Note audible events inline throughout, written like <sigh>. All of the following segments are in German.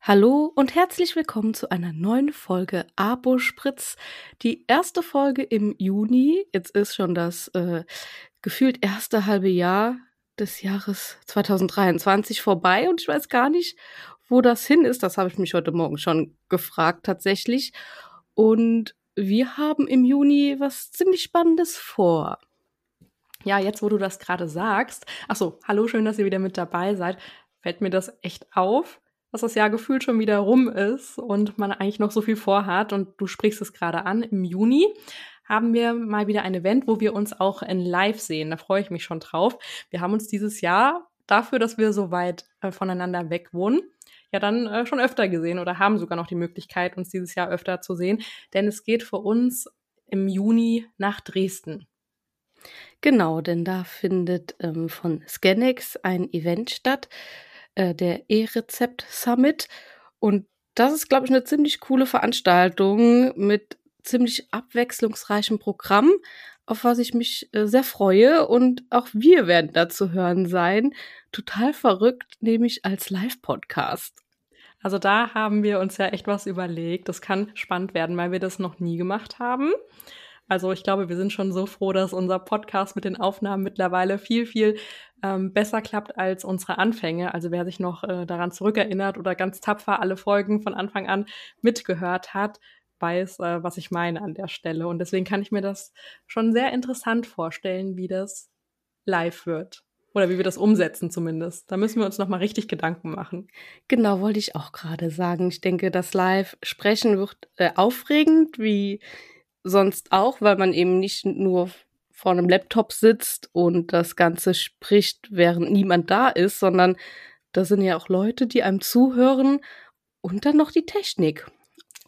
Hallo und herzlich willkommen zu einer neuen Folge Abo Spritz. Die erste Folge im Juni. Jetzt ist schon das äh, gefühlt erste halbe Jahr des Jahres 2023 vorbei und ich weiß gar nicht, wo das hin ist. Das habe ich mich heute Morgen schon gefragt tatsächlich. Und wir haben im Juni was ziemlich Spannendes vor. Ja, jetzt, wo du das gerade sagst. Ach so, hallo, schön, dass ihr wieder mit dabei seid. Fällt mir das echt auf dass das Jahr gefühlt schon wieder rum ist und man eigentlich noch so viel vorhat. Und du sprichst es gerade an. Im Juni haben wir mal wieder ein Event, wo wir uns auch in Live sehen. Da freue ich mich schon drauf. Wir haben uns dieses Jahr dafür, dass wir so weit äh, voneinander weg wohnen, ja dann äh, schon öfter gesehen oder haben sogar noch die Möglichkeit, uns dieses Jahr öfter zu sehen. Denn es geht für uns im Juni nach Dresden. Genau, denn da findet ähm, von Scanex ein Event statt äh, der E-Rezept Summit. Und das ist, glaube ich, eine ziemlich coole Veranstaltung mit ziemlich abwechslungsreichem Programm, auf was ich mich äh, sehr freue. Und auch wir werden da zu hören sein. Total verrückt, nämlich als Live-Podcast. Also da haben wir uns ja echt was überlegt. Das kann spannend werden, weil wir das noch nie gemacht haben. Also ich glaube, wir sind schon so froh, dass unser Podcast mit den Aufnahmen mittlerweile viel, viel ähm, besser klappt als unsere Anfänge. Also wer sich noch äh, daran zurückerinnert oder ganz tapfer alle Folgen von Anfang an mitgehört hat, weiß, äh, was ich meine an der Stelle. Und deswegen kann ich mir das schon sehr interessant vorstellen, wie das live wird. Oder wie wir das umsetzen zumindest. Da müssen wir uns nochmal richtig Gedanken machen. Genau, wollte ich auch gerade sagen. Ich denke, das Live-Sprechen wird äh, aufregend, wie sonst auch, weil man eben nicht nur vor einem Laptop sitzt und das Ganze spricht, während niemand da ist, sondern da sind ja auch Leute, die einem zuhören und dann noch die Technik.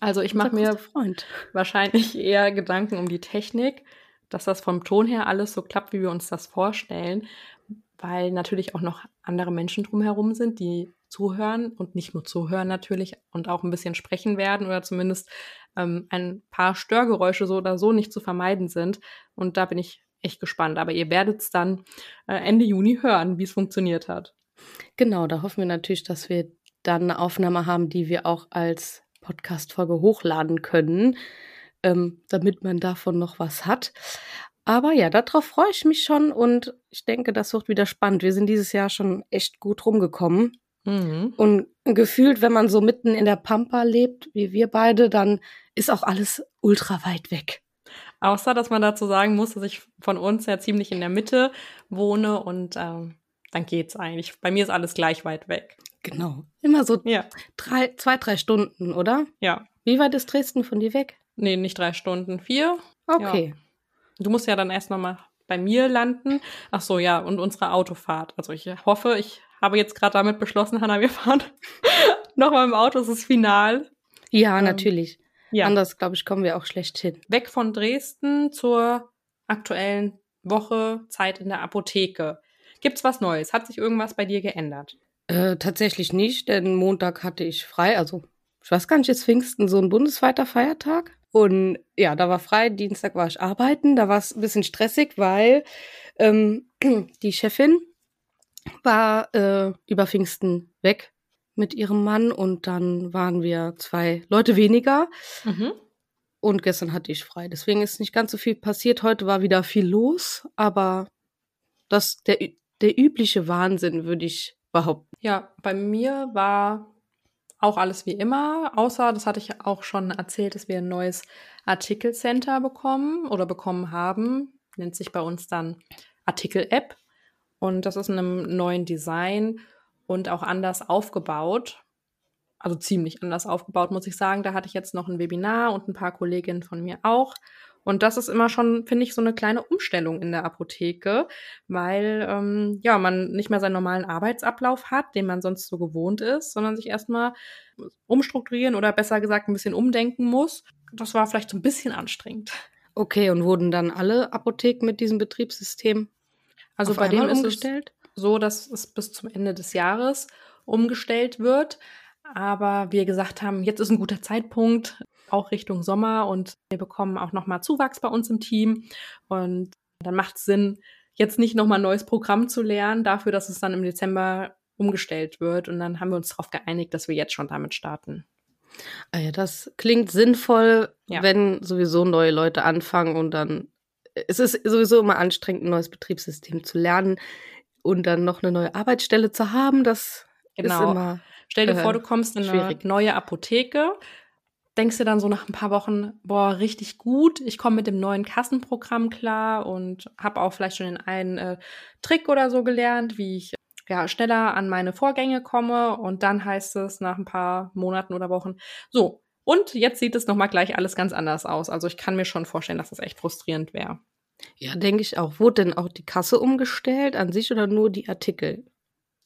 Also ich mache mir Freund. wahrscheinlich eher Gedanken um die Technik, dass das vom Ton her alles so klappt, wie wir uns das vorstellen, weil natürlich auch noch andere Menschen drumherum sind, die zuhören und nicht nur zuhören natürlich und auch ein bisschen sprechen werden oder zumindest ähm, ein paar Störgeräusche so oder so nicht zu vermeiden sind. Und da bin ich echt gespannt. Aber ihr werdet es dann äh, Ende Juni hören, wie es funktioniert hat. Genau, da hoffen wir natürlich, dass wir dann eine Aufnahme haben, die wir auch als Podcast-Folge hochladen können, ähm, damit man davon noch was hat. Aber ja, darauf freue ich mich schon und ich denke, das wird wieder spannend. Wir sind dieses Jahr schon echt gut rumgekommen. Mhm. Und gefühlt, wenn man so mitten in der Pampa lebt, wie wir beide, dann ist auch alles ultra weit weg. Außer, dass man dazu sagen muss, dass ich von uns ja ziemlich in der Mitte wohne und ähm, dann geht's eigentlich. Bei mir ist alles gleich weit weg. Genau. Immer so ja. drei, zwei, drei Stunden, oder? Ja. Wie weit ist Dresden von dir weg? Nee, nicht drei Stunden, vier. Okay. Ja. Du musst ja dann erst nochmal bei mir landen. Ach so, ja, und unsere Autofahrt. Also ich hoffe, ich habe jetzt gerade damit beschlossen, Hanna, wir fahren <laughs> nochmal im Auto, es ist final. Ja, ähm, natürlich. Ja. Anders, glaube ich, kommen wir auch schlecht hin. Weg von Dresden zur aktuellen Woche Zeit in der Apotheke. Gibt's was Neues? Hat sich irgendwas bei dir geändert? Äh, tatsächlich nicht, denn Montag hatte ich frei. Also, ich weiß gar nicht, ist Pfingsten so ein bundesweiter Feiertag? Und ja, da war frei, Dienstag war ich arbeiten. Da war es ein bisschen stressig, weil ähm, <clears throat> die Chefin war äh, über Pfingsten weg mit ihrem Mann und dann waren wir zwei Leute weniger. Mhm. Und gestern hatte ich frei. Deswegen ist nicht ganz so viel passiert. Heute war wieder viel los, aber das, der, der übliche Wahnsinn, würde ich behaupten. Ja, bei mir war auch alles wie immer, außer, das hatte ich auch schon erzählt, dass wir ein neues Artikelcenter bekommen oder bekommen haben. Nennt sich bei uns dann Artikel-App. Und das ist in einem neuen Design und auch anders aufgebaut. Also ziemlich anders aufgebaut, muss ich sagen. Da hatte ich jetzt noch ein Webinar und ein paar Kolleginnen von mir auch. Und das ist immer schon, finde ich, so eine kleine Umstellung in der Apotheke, weil ähm, ja man nicht mehr seinen normalen Arbeitsablauf hat, den man sonst so gewohnt ist, sondern sich erstmal umstrukturieren oder besser gesagt ein bisschen umdenken muss. Das war vielleicht so ein bisschen anstrengend. Okay, und wurden dann alle Apotheken mit diesem Betriebssystem also bei dem ist es so, dass es bis zum Ende des Jahres umgestellt wird. Aber wir gesagt haben, jetzt ist ein guter Zeitpunkt, auch Richtung Sommer und wir bekommen auch nochmal Zuwachs bei uns im Team. Und dann macht es Sinn, jetzt nicht nochmal ein neues Programm zu lernen, dafür, dass es dann im Dezember umgestellt wird. Und dann haben wir uns darauf geeinigt, dass wir jetzt schon damit starten. Ah ja, das klingt sinnvoll, ja. wenn sowieso neue Leute anfangen und dann. Es ist sowieso immer anstrengend, ein neues Betriebssystem zu lernen und dann noch eine neue Arbeitsstelle zu haben. Das genau. ist immer. Stell dir äh, vor, du kommst in schwierig. eine neue Apotheke, denkst du dann so nach ein paar Wochen, boah, richtig gut, ich komme mit dem neuen Kassenprogramm klar und habe auch vielleicht schon den einen äh, Trick oder so gelernt, wie ich ja, schneller an meine Vorgänge komme und dann heißt es nach ein paar Monaten oder Wochen, so, und jetzt sieht es nochmal gleich alles ganz anders aus. Also ich kann mir schon vorstellen, dass das echt frustrierend wäre. Ja, denke ich auch. Wurde denn auch die Kasse umgestellt an sich oder nur die Artikel?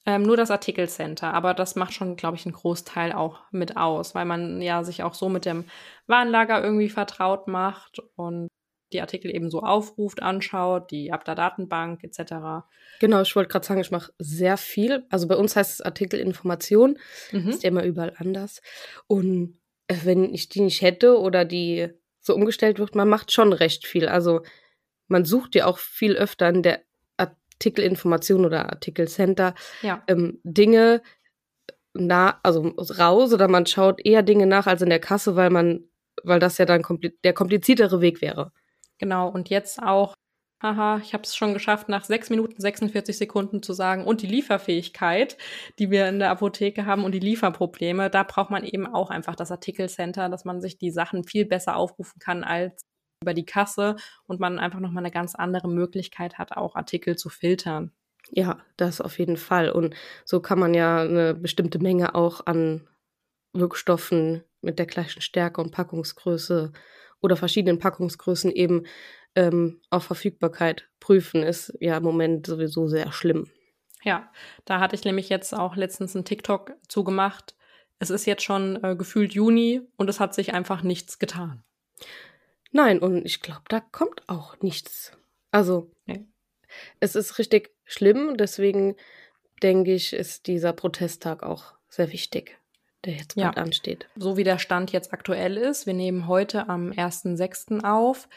Ähm, nur das Artikelcenter, aber das macht schon, glaube ich, einen Großteil auch mit aus, weil man ja sich auch so mit dem Warenlager irgendwie vertraut macht und die Artikel eben so aufruft, anschaut, die ab der Datenbank etc. Genau, ich wollte gerade sagen, ich mache sehr viel. Also bei uns heißt es Artikelinformation, mhm. ist ja immer überall anders. Und äh, wenn ich die nicht hätte oder die so umgestellt wird, man macht schon recht viel. Also man sucht ja auch viel öfter in der Artikelinformation oder Artikelcenter ja. ähm, Dinge na, also raus oder man schaut eher Dinge nach als in der Kasse, weil man, weil das ja dann kompli der kompliziertere Weg wäre. Genau, und jetzt auch, haha, ich habe es schon geschafft, nach 6 Minuten 46 Sekunden zu sagen, und die Lieferfähigkeit, die wir in der Apotheke haben und die Lieferprobleme, da braucht man eben auch einfach das Artikelcenter, dass man sich die Sachen viel besser aufrufen kann als über die Kasse und man einfach nochmal eine ganz andere Möglichkeit hat, auch Artikel zu filtern. Ja, das auf jeden Fall. Und so kann man ja eine bestimmte Menge auch an Wirkstoffen mit der gleichen Stärke und Packungsgröße oder verschiedenen Packungsgrößen eben ähm, auf Verfügbarkeit prüfen, ist ja im Moment sowieso sehr schlimm. Ja, da hatte ich nämlich jetzt auch letztens einen TikTok zugemacht. Es ist jetzt schon äh, gefühlt Juni und es hat sich einfach nichts getan. Nein, und ich glaube, da kommt auch nichts. Also, nee. es ist richtig schlimm, deswegen denke ich, ist dieser Protesttag auch sehr wichtig, der jetzt bald ja. ansteht. So wie der Stand jetzt aktuell ist, wir nehmen heute am 1.6. auf,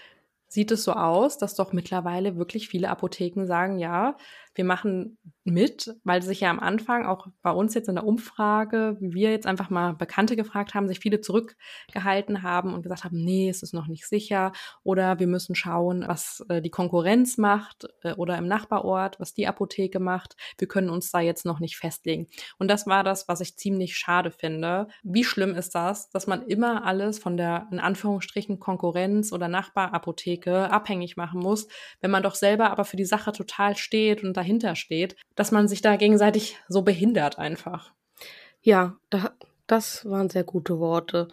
sieht es so aus, dass doch mittlerweile wirklich viele Apotheken sagen, ja, wir machen mit, weil sich ja am Anfang auch bei uns jetzt in der Umfrage, wie wir jetzt einfach mal Bekannte gefragt haben, sich viele zurückgehalten haben und gesagt haben, nee, es ist noch nicht sicher oder wir müssen schauen, was äh, die Konkurrenz macht äh, oder im Nachbarort, was die Apotheke macht. Wir können uns da jetzt noch nicht festlegen. Und das war das, was ich ziemlich schade finde. Wie schlimm ist das, dass man immer alles von der in Anführungsstrichen Konkurrenz oder Nachbarapotheke abhängig machen muss, wenn man doch selber aber für die Sache total steht und dahinter steht dass man sich da gegenseitig so behindert einfach. Ja, da, das waren sehr gute Worte,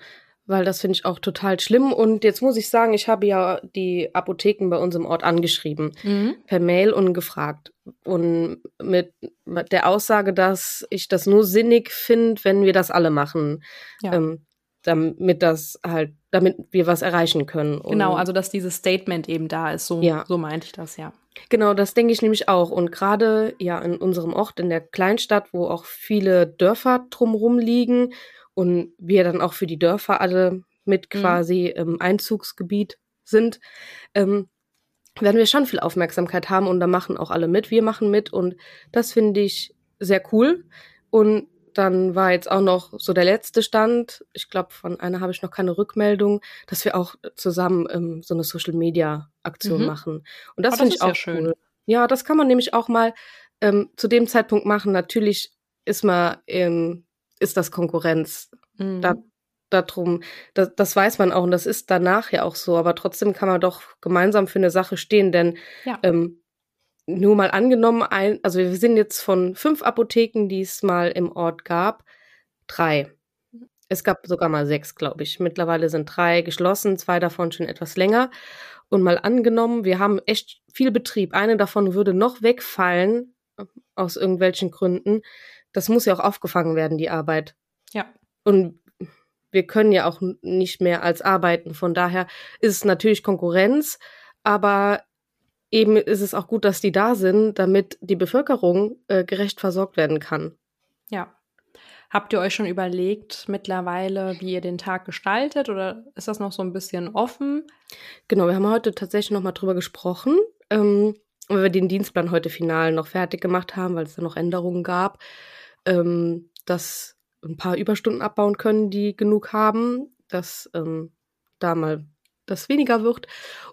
weil das finde ich auch total schlimm. Und jetzt muss ich sagen, ich habe ja die Apotheken bei uns im Ort angeschrieben, mhm. per Mail und gefragt. Und mit, mit, der Aussage, dass ich das nur sinnig finde, wenn wir das alle machen. Ja. Ähm, damit das halt, damit wir was erreichen können. Und genau, also dass dieses Statement eben da ist, so, ja. so meinte ich das, ja. Genau, das denke ich nämlich auch. Und gerade ja in unserem Ort, in der Kleinstadt, wo auch viele Dörfer drumherum liegen und wir dann auch für die Dörfer alle mit mhm. quasi im Einzugsgebiet sind, ähm, werden wir schon viel Aufmerksamkeit haben und da machen auch alle mit. Wir machen mit und das finde ich sehr cool. Und dann war jetzt auch noch so der letzte Stand. Ich glaube, von einer habe ich noch keine Rückmeldung, dass wir auch zusammen ähm, so eine Social Media Aktion mhm. machen. Und das, oh, finde ich auch ja schön. cool. Ja, das kann man nämlich auch mal ähm, zu dem Zeitpunkt machen. Natürlich ist man, ähm, ist das Konkurrenz. Mhm. Da, darum, das, das weiß man auch und das ist danach ja auch so. Aber trotzdem kann man doch gemeinsam für eine Sache stehen, denn ja. ähm, nur mal angenommen, ein, also wir sind jetzt von fünf Apotheken, die es mal im Ort gab, drei. Es gab sogar mal sechs, glaube ich. Mittlerweile sind drei geschlossen, zwei davon schon etwas länger. Und mal angenommen, wir haben echt viel Betrieb. Eine davon würde noch wegfallen, aus irgendwelchen Gründen. Das muss ja auch aufgefangen werden, die Arbeit. Ja. Und wir können ja auch nicht mehr als arbeiten. Von daher ist es natürlich Konkurrenz, aber eben ist es auch gut, dass die da sind, damit die Bevölkerung äh, gerecht versorgt werden kann. Ja. Habt ihr euch schon überlegt mittlerweile, wie ihr den Tag gestaltet oder ist das noch so ein bisschen offen? Genau, wir haben heute tatsächlich noch mal drüber gesprochen, ähm, weil wir den Dienstplan heute final noch fertig gemacht haben, weil es da noch Änderungen gab. ähm, dass ein paar Überstunden abbauen können, die genug haben, dass ähm, da mal das weniger wird.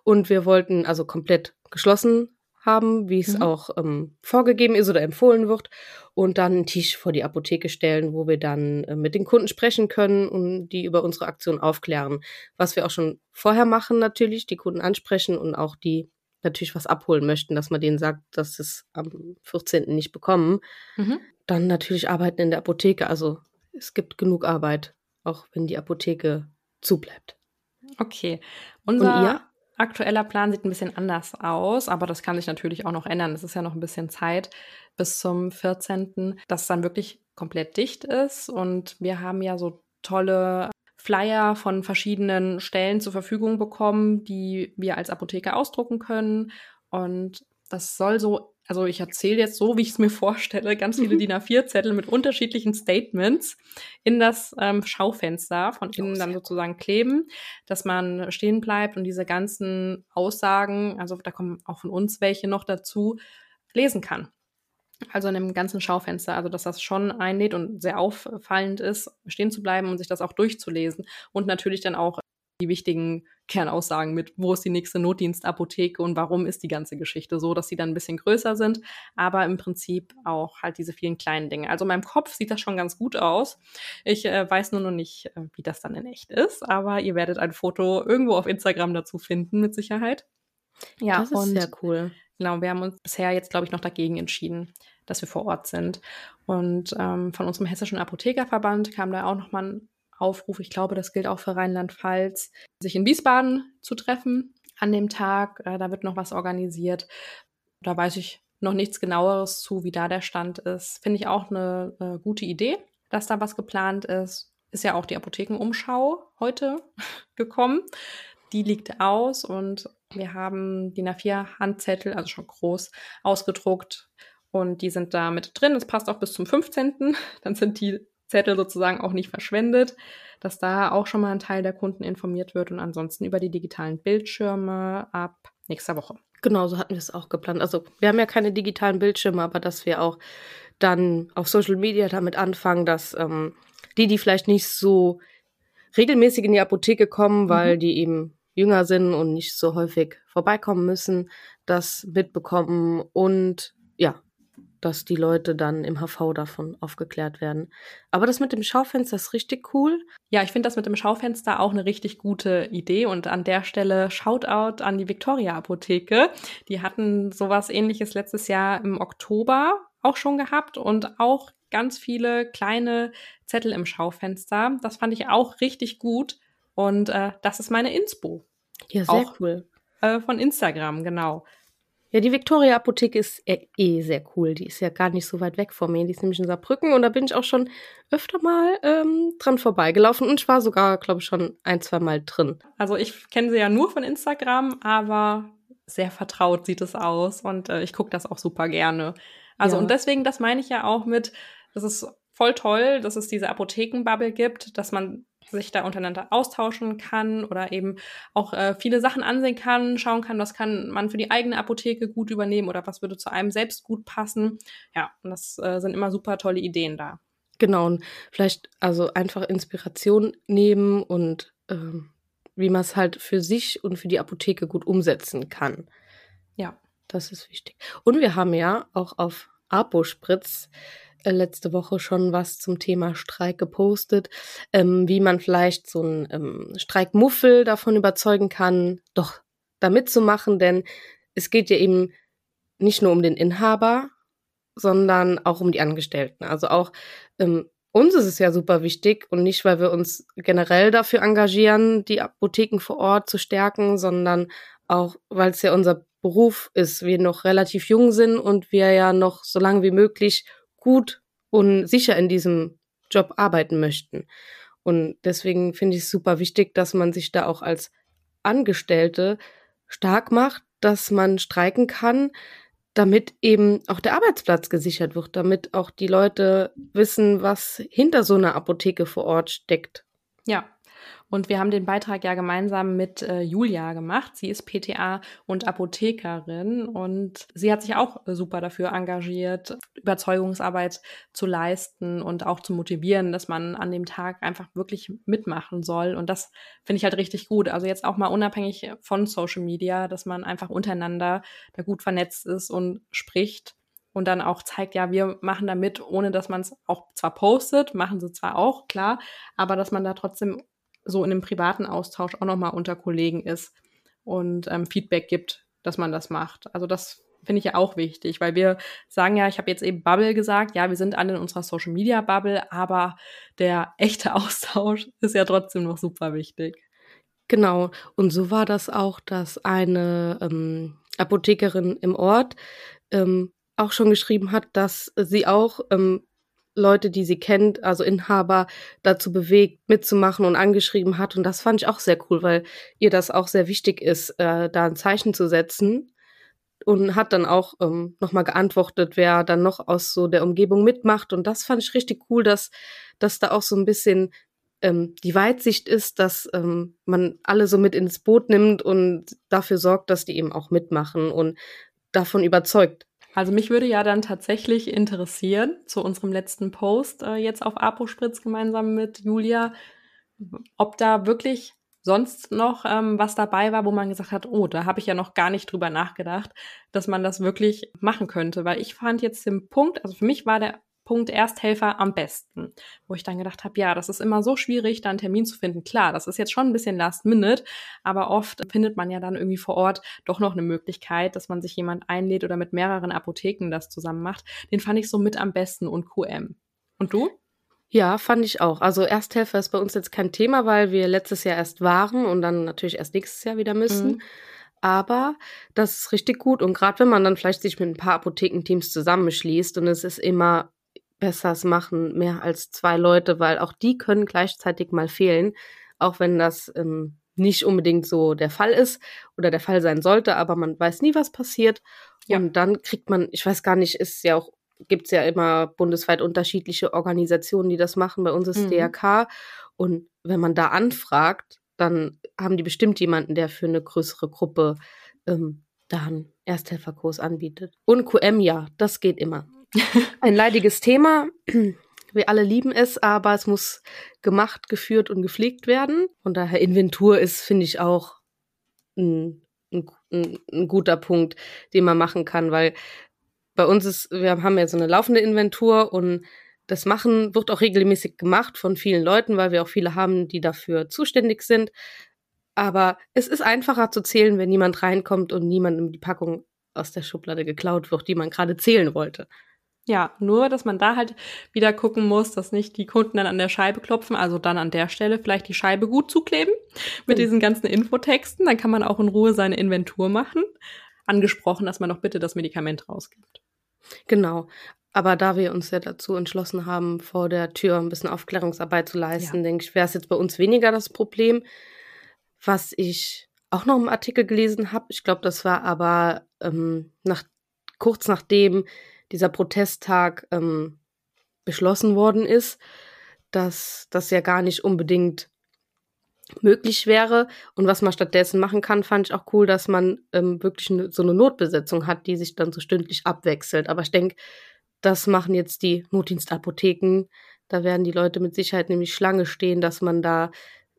Und wir wollten also komplett geschlossen haben, wie es mhm. auch ähm, vorgegeben ist oder empfohlen wird. Und dann einen Tisch vor die Apotheke stellen, wo wir dann äh, mit den Kunden sprechen können und die über unsere Aktion aufklären. Was wir auch schon vorher machen natürlich, die Kunden ansprechen und auch die natürlich was abholen möchten, dass man denen sagt, dass sie es am 14. nicht bekommen. Mhm. Dann natürlich arbeiten in der Apotheke. Also es gibt genug Arbeit, auch wenn die Apotheke zubleibt. Okay. Unser aktueller Plan sieht ein bisschen anders aus, aber das kann sich natürlich auch noch ändern. Es ist ja noch ein bisschen Zeit bis zum 14., dass es dann wirklich komplett dicht ist. Und wir haben ja so tolle Flyer von verschiedenen Stellen zur Verfügung bekommen, die wir als Apotheke ausdrucken können. Und das soll so, also ich erzähle jetzt so, wie ich es mir <laughs> vorstelle, ganz viele mhm. DIN A4-Zettel mit unterschiedlichen Statements in das ähm, Schaufenster von innen dann sozusagen kleben, dass man stehen bleibt und diese ganzen Aussagen, also da kommen auch von uns welche noch dazu, lesen kann. Also in dem ganzen Schaufenster, also dass das schon einlädt und sehr auffallend ist, stehen zu bleiben und sich das auch durchzulesen. Und natürlich dann auch die wichtigen Kernaussagen mit, wo ist die nächste Notdienstapotheke und warum ist die ganze Geschichte so, dass sie dann ein bisschen größer sind, aber im Prinzip auch halt diese vielen kleinen Dinge. Also in meinem Kopf sieht das schon ganz gut aus. Ich äh, weiß nur noch nicht, äh, wie das dann in echt ist, aber ihr werdet ein Foto irgendwo auf Instagram dazu finden, mit Sicherheit. Ja, das ist sehr cool. Genau, wir haben uns bisher jetzt, glaube ich, noch dagegen entschieden dass wir vor Ort sind. Und ähm, von unserem Hessischen Apothekerverband kam da auch nochmal ein Aufruf, ich glaube, das gilt auch für Rheinland-Pfalz, sich in Wiesbaden zu treffen an dem Tag. Äh, da wird noch was organisiert. Da weiß ich noch nichts genaueres zu, wie da der Stand ist. Finde ich auch eine äh, gute Idee, dass da was geplant ist. Ist ja auch die Apothekenumschau heute <laughs> gekommen. Die liegt aus und wir haben die A4-Handzettel, also schon groß, ausgedruckt und die sind da mit drin. Das passt auch bis zum 15. Dann sind die Zettel sozusagen auch nicht verschwendet, dass da auch schon mal ein Teil der Kunden informiert wird und ansonsten über die digitalen Bildschirme ab nächster Woche. Genau, so hatten wir es auch geplant. Also wir haben ja keine digitalen Bildschirme, aber dass wir auch dann auf Social Media damit anfangen, dass ähm, die, die vielleicht nicht so regelmäßig in die Apotheke kommen, weil mhm. die eben jünger sind und nicht so häufig vorbeikommen müssen, das mitbekommen und ja, dass die Leute dann im HV davon aufgeklärt werden. Aber das mit dem Schaufenster ist richtig cool. Ja, ich finde das mit dem Schaufenster auch eine richtig gute Idee und an der Stelle Shoutout an die Victoria Apotheke. Die hatten sowas ähnliches letztes Jahr im Oktober auch schon gehabt und auch ganz viele kleine Zettel im Schaufenster. Das fand ich auch richtig gut und äh, das ist meine Inspo. Ja, sehr auch, cool. Äh, von Instagram, genau. Ja, die Victoria Apotheke ist eh, eh sehr cool. Die ist ja gar nicht so weit weg von mir. Die ist nämlich in Saarbrücken und da bin ich auch schon öfter mal ähm, dran vorbeigelaufen und ich war sogar, glaube ich, schon ein, zwei Mal drin. Also ich kenne sie ja nur von Instagram, aber sehr vertraut sieht es aus und äh, ich gucke das auch super gerne. Also ja. und deswegen, das meine ich ja auch mit, das ist voll toll, dass es diese Apothekenbubble gibt, dass man sich da untereinander austauschen kann oder eben auch äh, viele Sachen ansehen kann, schauen kann, was kann man für die eigene Apotheke gut übernehmen oder was würde zu einem selbst gut passen. Ja, und das äh, sind immer super tolle Ideen da. Genau, und vielleicht also einfach Inspiration nehmen und ähm, wie man es halt für sich und für die Apotheke gut umsetzen kann. Ja, das ist wichtig. Und wir haben ja auch auf Apospritz letzte Woche schon was zum Thema Streik gepostet, ähm, wie man vielleicht so einen ähm, Streikmuffel davon überzeugen kann, doch da mitzumachen, denn es geht ja eben nicht nur um den Inhaber, sondern auch um die Angestellten. Also auch ähm, uns ist es ja super wichtig und nicht, weil wir uns generell dafür engagieren, die Apotheken vor Ort zu stärken, sondern auch, weil es ja unser Beruf ist, wir noch relativ jung sind und wir ja noch so lange wie möglich gut und sicher in diesem Job arbeiten möchten. Und deswegen finde ich es super wichtig, dass man sich da auch als Angestellte stark macht, dass man streiken kann, damit eben auch der Arbeitsplatz gesichert wird, damit auch die Leute wissen, was hinter so einer Apotheke vor Ort steckt. Ja, Und wir haben den Beitrag ja gemeinsam mit äh, Julia gemacht. Sie ist PTA und Apothekerin und sie hat sich auch äh, super dafür engagiert, Überzeugungsarbeit zu leisten und auch zu motivieren, dass man an dem Tag einfach wirklich mitmachen soll. Und das finde ich halt richtig gut. Also jetzt auch mal unabhängig von Social Media, dass man einfach untereinander da gut vernetzt ist und spricht und dann auch zeigt, ja, wir machen da mit, ohne dass man es auch zwar postet, machen sie zwar auch, klar, aber dass man da trotzdem so in einem privaten Austausch auch nochmal unter Kollegen ist und ähm, Feedback gibt, dass man das macht. Also das finde ich ja auch wichtig, weil wir sagen ja, ich habe jetzt eben Bubble gesagt, ja, wir sind alle in unserer Social Media Bubble, aber der echte <laughs> Austausch ist ja trotzdem noch super wichtig. Genau. Und so war das auch, dass eine ähm, Apothekerin im Ort ähm, auch schon geschrieben hat, dass sie auch ähm, Leute, die sie kennt, also Inhaber, dazu bewegt, mitzumachen und angeschrieben hat. Und das fand ich auch sehr cool, weil ihr das auch sehr wichtig ist, äh, da ein Zeichen zu setzen. Und hat dann auch ähm, nochmal geantwortet, wer dann noch aus so der Umgebung mitmacht. Und das fand ich richtig cool, dass, dass da auch so ein bisschen ähm, die Weitsicht ist, dass ähm, man alle so mit ins Boot nimmt und dafür sorgt, dass die eben auch mitmachen und davon überzeugt, also mich würde ja dann tatsächlich interessieren, zu unserem letzten Post äh, jetzt auf Apospritz gemeinsam mit Julia, ob da wirklich sonst noch ähm, was dabei war, wo man gesagt hat, oh, da habe ich ja noch gar nicht drüber nachgedacht, dass man das wirklich machen könnte. Weil ich fand jetzt den Punkt, also für mich war der Punkt Ersthelfer am besten. Wo ich dann gedacht habe, ja, das ist immer so schwierig, da einen Termin zu finden. Klar, das ist jetzt schon ein bisschen last minute, aber oft findet man ja dann irgendwie vor Ort doch noch eine Möglichkeit, dass man sich jemand einlädt oder mit mehreren Apotheken das zusammen macht. Den fand ich so mit am besten und QM. Und du? Ja, fand ich auch. Also Ersthelfer ist bei uns jetzt kein Thema, weil wir letztes Jahr erst waren und dann natürlich erst nächstes Jahr wieder müssen. Mhm. Aber das ist richtig gut. Und gerade wenn man dann vielleicht sich mit ein paar Apothekenteams zusammenschließt und es ist immer besser es machen, mehr als zwei Leute, weil auch die können gleichzeitig mal fehlen, auch wenn das ähm, nicht unbedingt so der Fall ist oder der Fall sein sollte, aber man weiß nie, was passiert. Ja. Und dann kriegt man, ich weiß gar nicht, ist ja auch, gibt es ja immer bundesweit unterschiedliche Organisationen, die das machen. Bei uns ist mhm. DRK. Und wenn man da anfragt, dann haben die bestimmt jemanden, der für eine größere Gruppe ähm, da einen Ersthelferkurs anbietet. Und QM, ja, das geht immer. <laughs> Ein leidiges Thema. Wir alle lieben es, aber es muss gemacht, geführt und gepflegt werden. Und daher Inventur ist, finde ich, auch ein, ein, ein, guter Punkt, den man machen kann, weil bei uns ist, wir haben ja so eine laufende Inventur und das Machen wird auch regelmäßig gemacht von vielen Leuten, weil wir auch viele haben, die dafür zuständig sind. Aber es ist einfacher zu zählen, wenn niemand reinkommt und niemandem die Packung aus der Schublade geklaut wird, die man gerade zählen wollte. Ja, nur, dass man da halt wieder gucken muss, dass nicht die Kunden dann an der Scheibe klopfen, also dann an der Stelle vielleicht die Scheibe gut zukleben mit mhm. diesen ganzen Infotexten. Dann kann man auch in Ruhe seine Inventur machen. Angesprochen, dass man doch bitte das Medikament rausgibt. Genau. Aber da wir uns ja dazu entschlossen haben, vor der Tür ein bisschen Aufklärungsarbeit zu leisten, ja. denke ich, wäre es jetzt bei uns weniger das Problem. Was ich auch noch im Artikel gelesen habe, ich glaube, das war aber ähm, nach, kurz nachdem dieser Protesttag ähm, beschlossen worden ist, dass das ja gar nicht unbedingt möglich wäre. Und was man stattdessen machen kann, fand ich auch cool, dass man ähm, wirklich so eine Notbesetzung hat, die sich dann so stündlich abwechselt. Aber ich denke, das machen jetzt die Notdienstapotheken. Da werden die Leute mit Sicherheit nämlich Schlange stehen, dass man da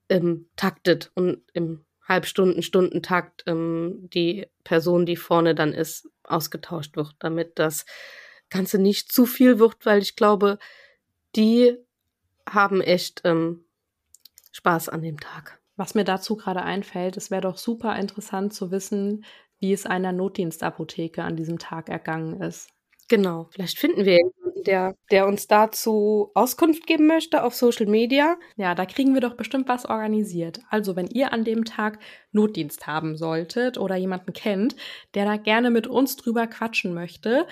ähm, taktet und im Halbstunden, Stundentakt ähm, die Person, die vorne dann ist, ausgetauscht wird, damit das Ganze nicht zu viel wird, weil ich glaube, die haben echt ähm, Spaß an dem Tag. Was mir dazu gerade einfällt, es wäre doch super interessant zu wissen, wie es einer Notdienstapotheke an diesem Tag ergangen ist. Genau, vielleicht finden wir jemanden, der, der uns dazu Auskunft geben möchte auf Social Media. Ja, da kriegen wir doch bestimmt was organisiert. Also, wenn ihr an dem Tag Notdienst haben solltet oder jemanden kennt, der da gerne mit uns drüber quatschen möchte,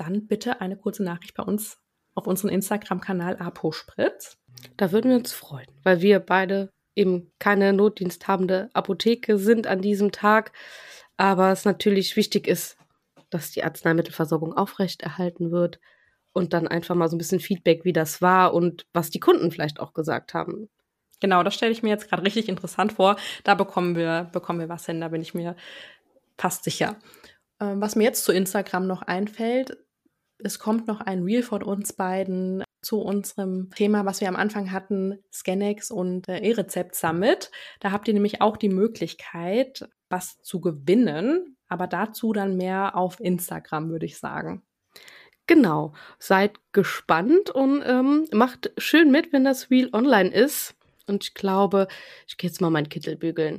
dann bitte eine kurze Nachricht bei uns auf unserem Instagram-Kanal Apospritz. Da würden wir uns freuen, weil wir beide eben keine notdiensthabende Apotheke sind an diesem Tag, aber es natürlich wichtig ist, dass die Arzneimittelversorgung aufrechterhalten wird und dann einfach mal so ein bisschen Feedback, wie das war und was die Kunden vielleicht auch gesagt haben. Genau, das stelle ich mir jetzt gerade richtig interessant vor. Da bekommen wir, bekommen wir was hin, da bin ich mir fast sicher. Ähm, was mir jetzt zu Instagram noch einfällt, es kommt noch ein Reel von uns beiden zu unserem Thema, was wir am Anfang hatten, Scanex und äh, E-Rezept Summit. Da habt ihr nämlich auch die Möglichkeit, was zu gewinnen, aber dazu dann mehr auf Instagram, würde ich sagen. Genau, seid gespannt und ähm, macht schön mit, wenn das Reel online ist. Und ich glaube, ich gehe jetzt mal meinen Kittel bügeln.